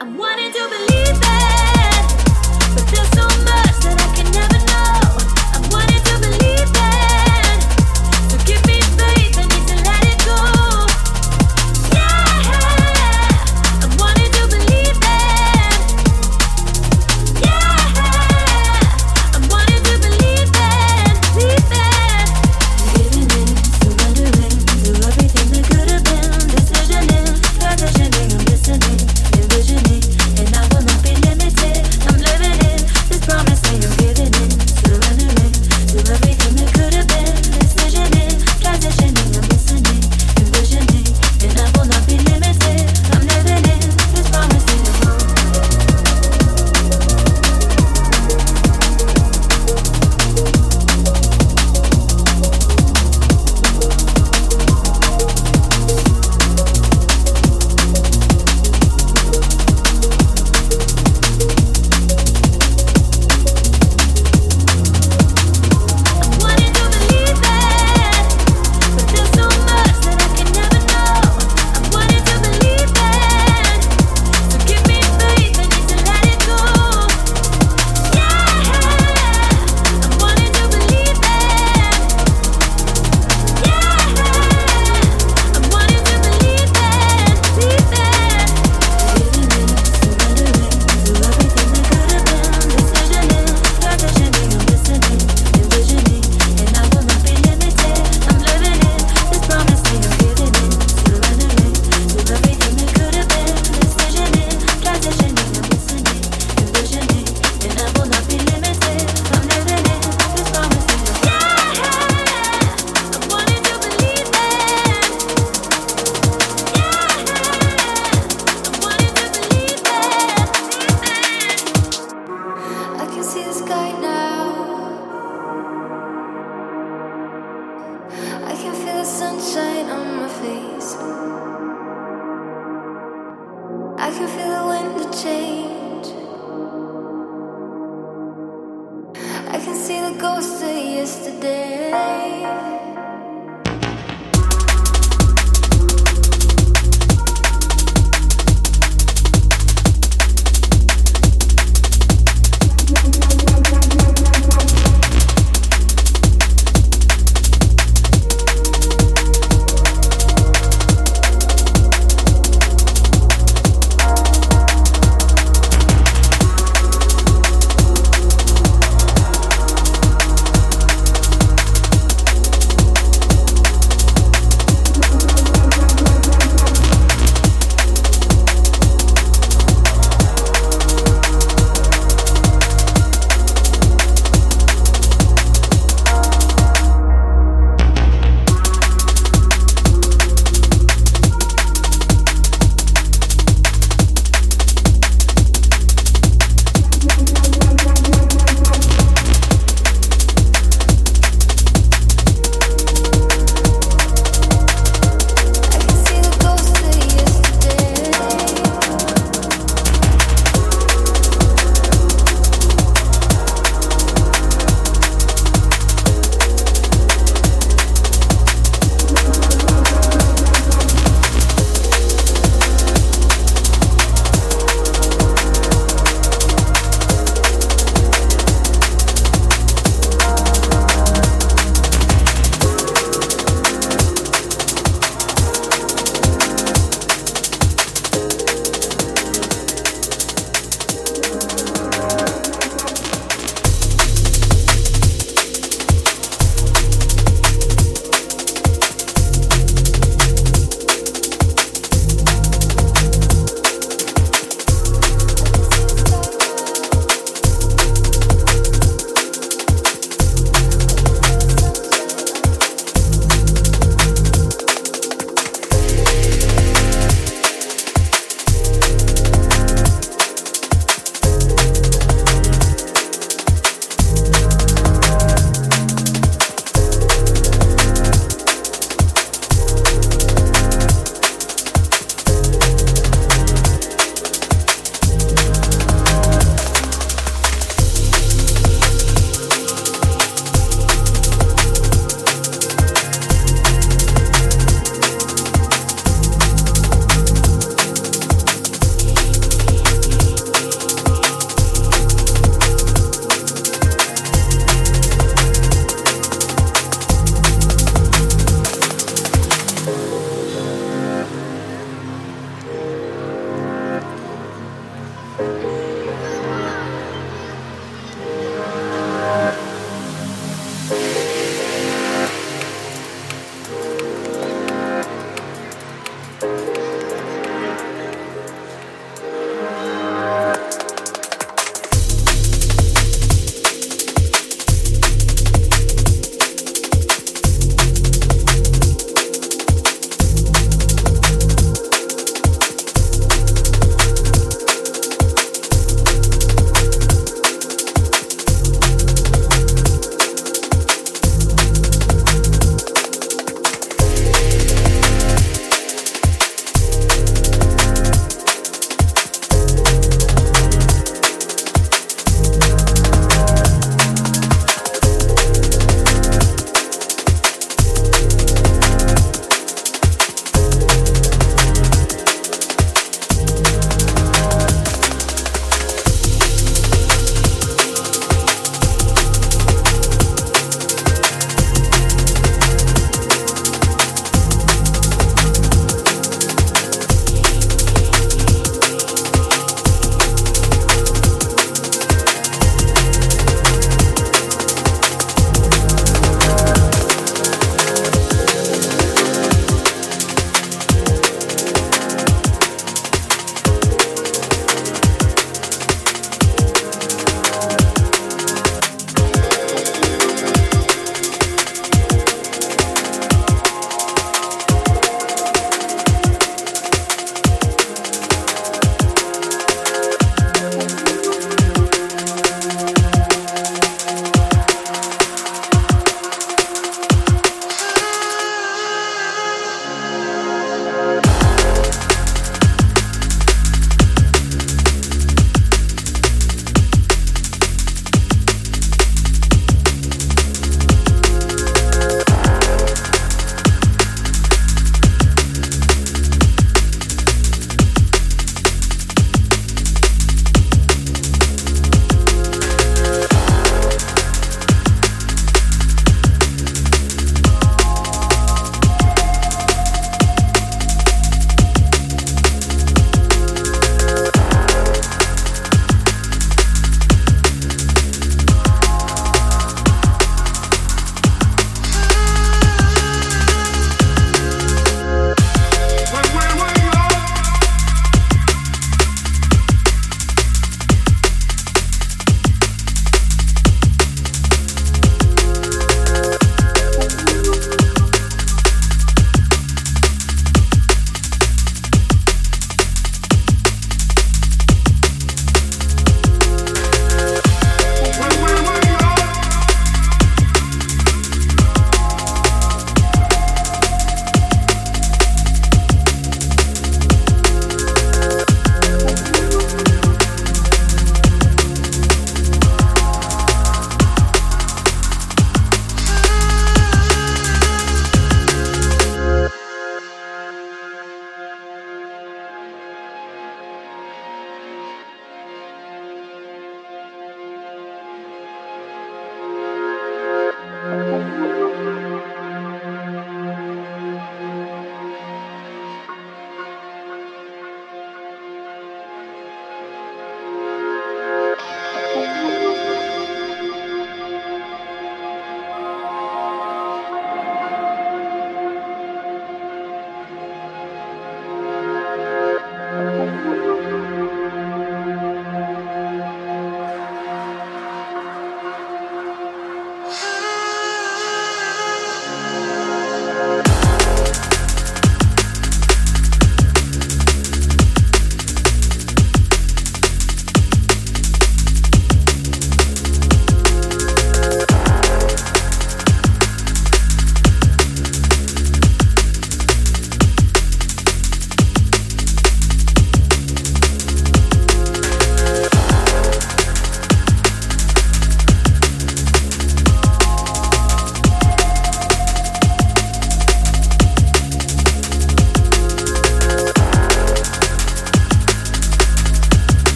I'm wanting to believe.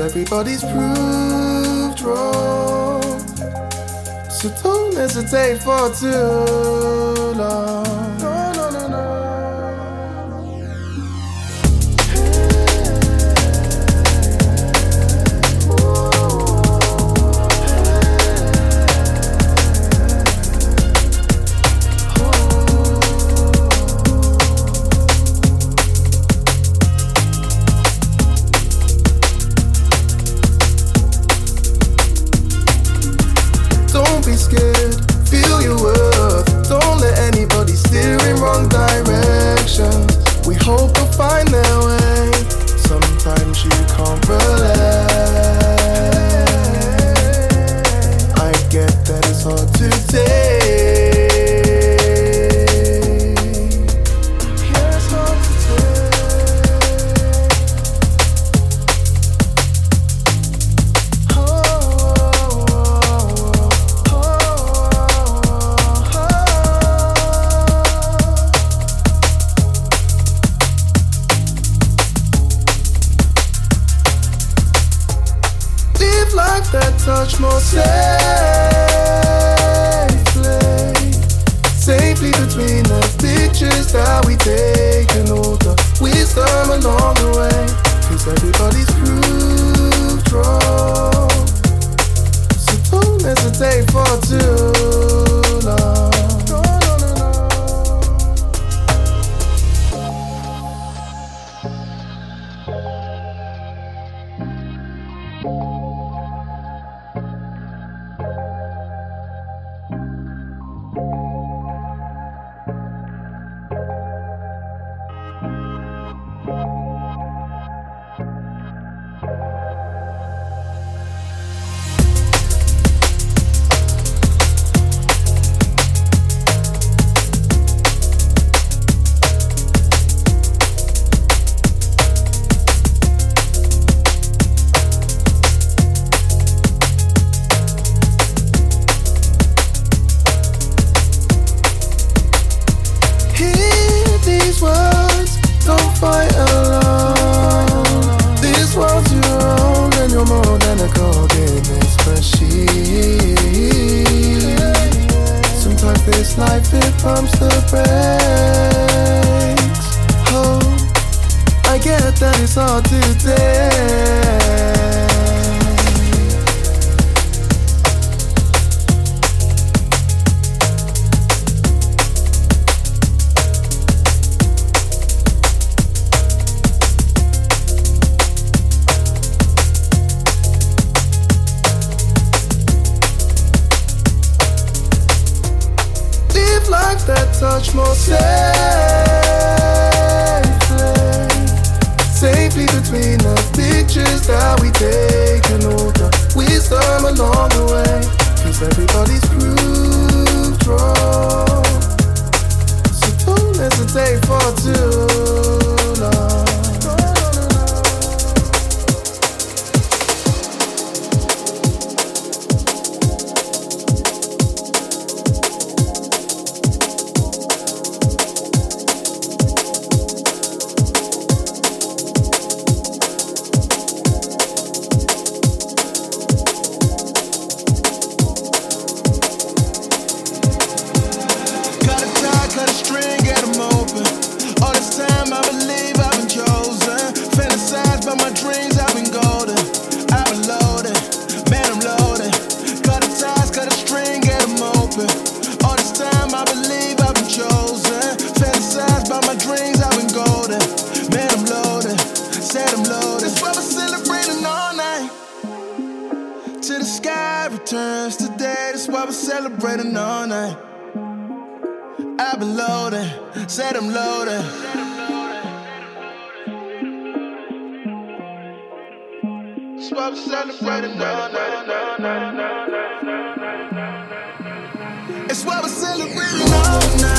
Everybody's proved wrong. So don't hesitate for too scared. Feel your worth. Don't let anybody steer in wrong directions. We hope from I've been loaded, said I'm loading. Celebrating. It's what we're celebrating.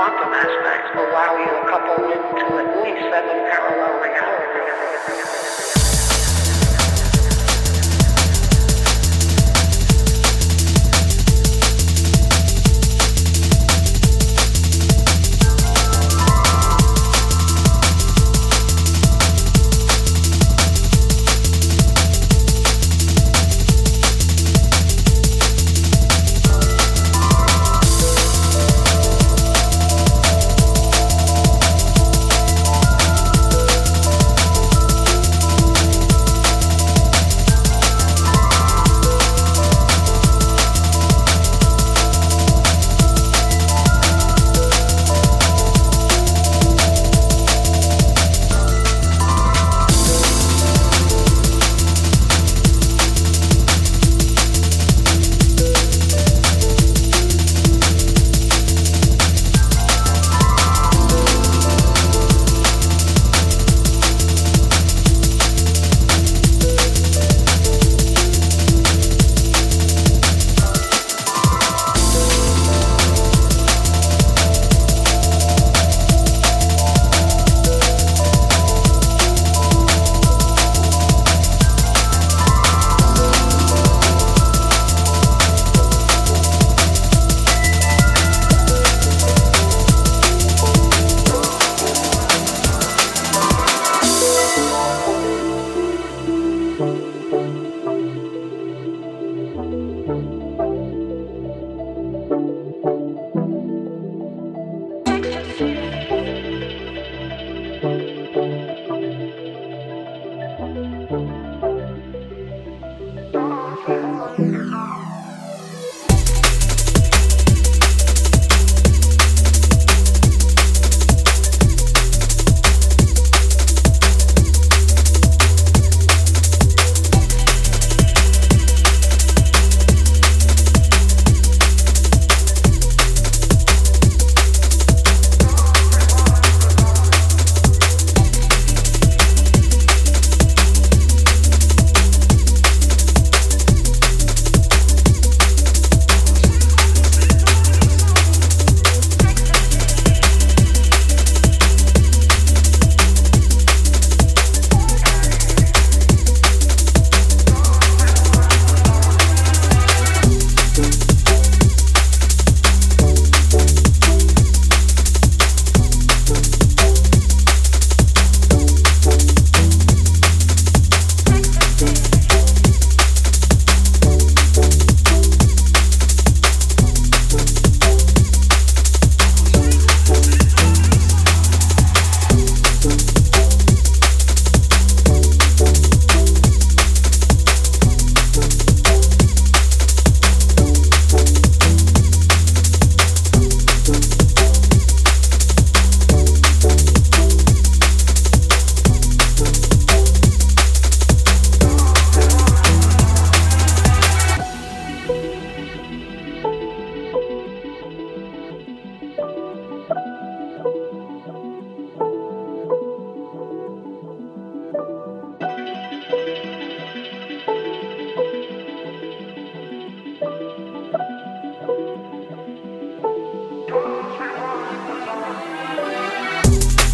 quantum aspects allow you to couple into at least seven parallel realities.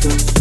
Inside you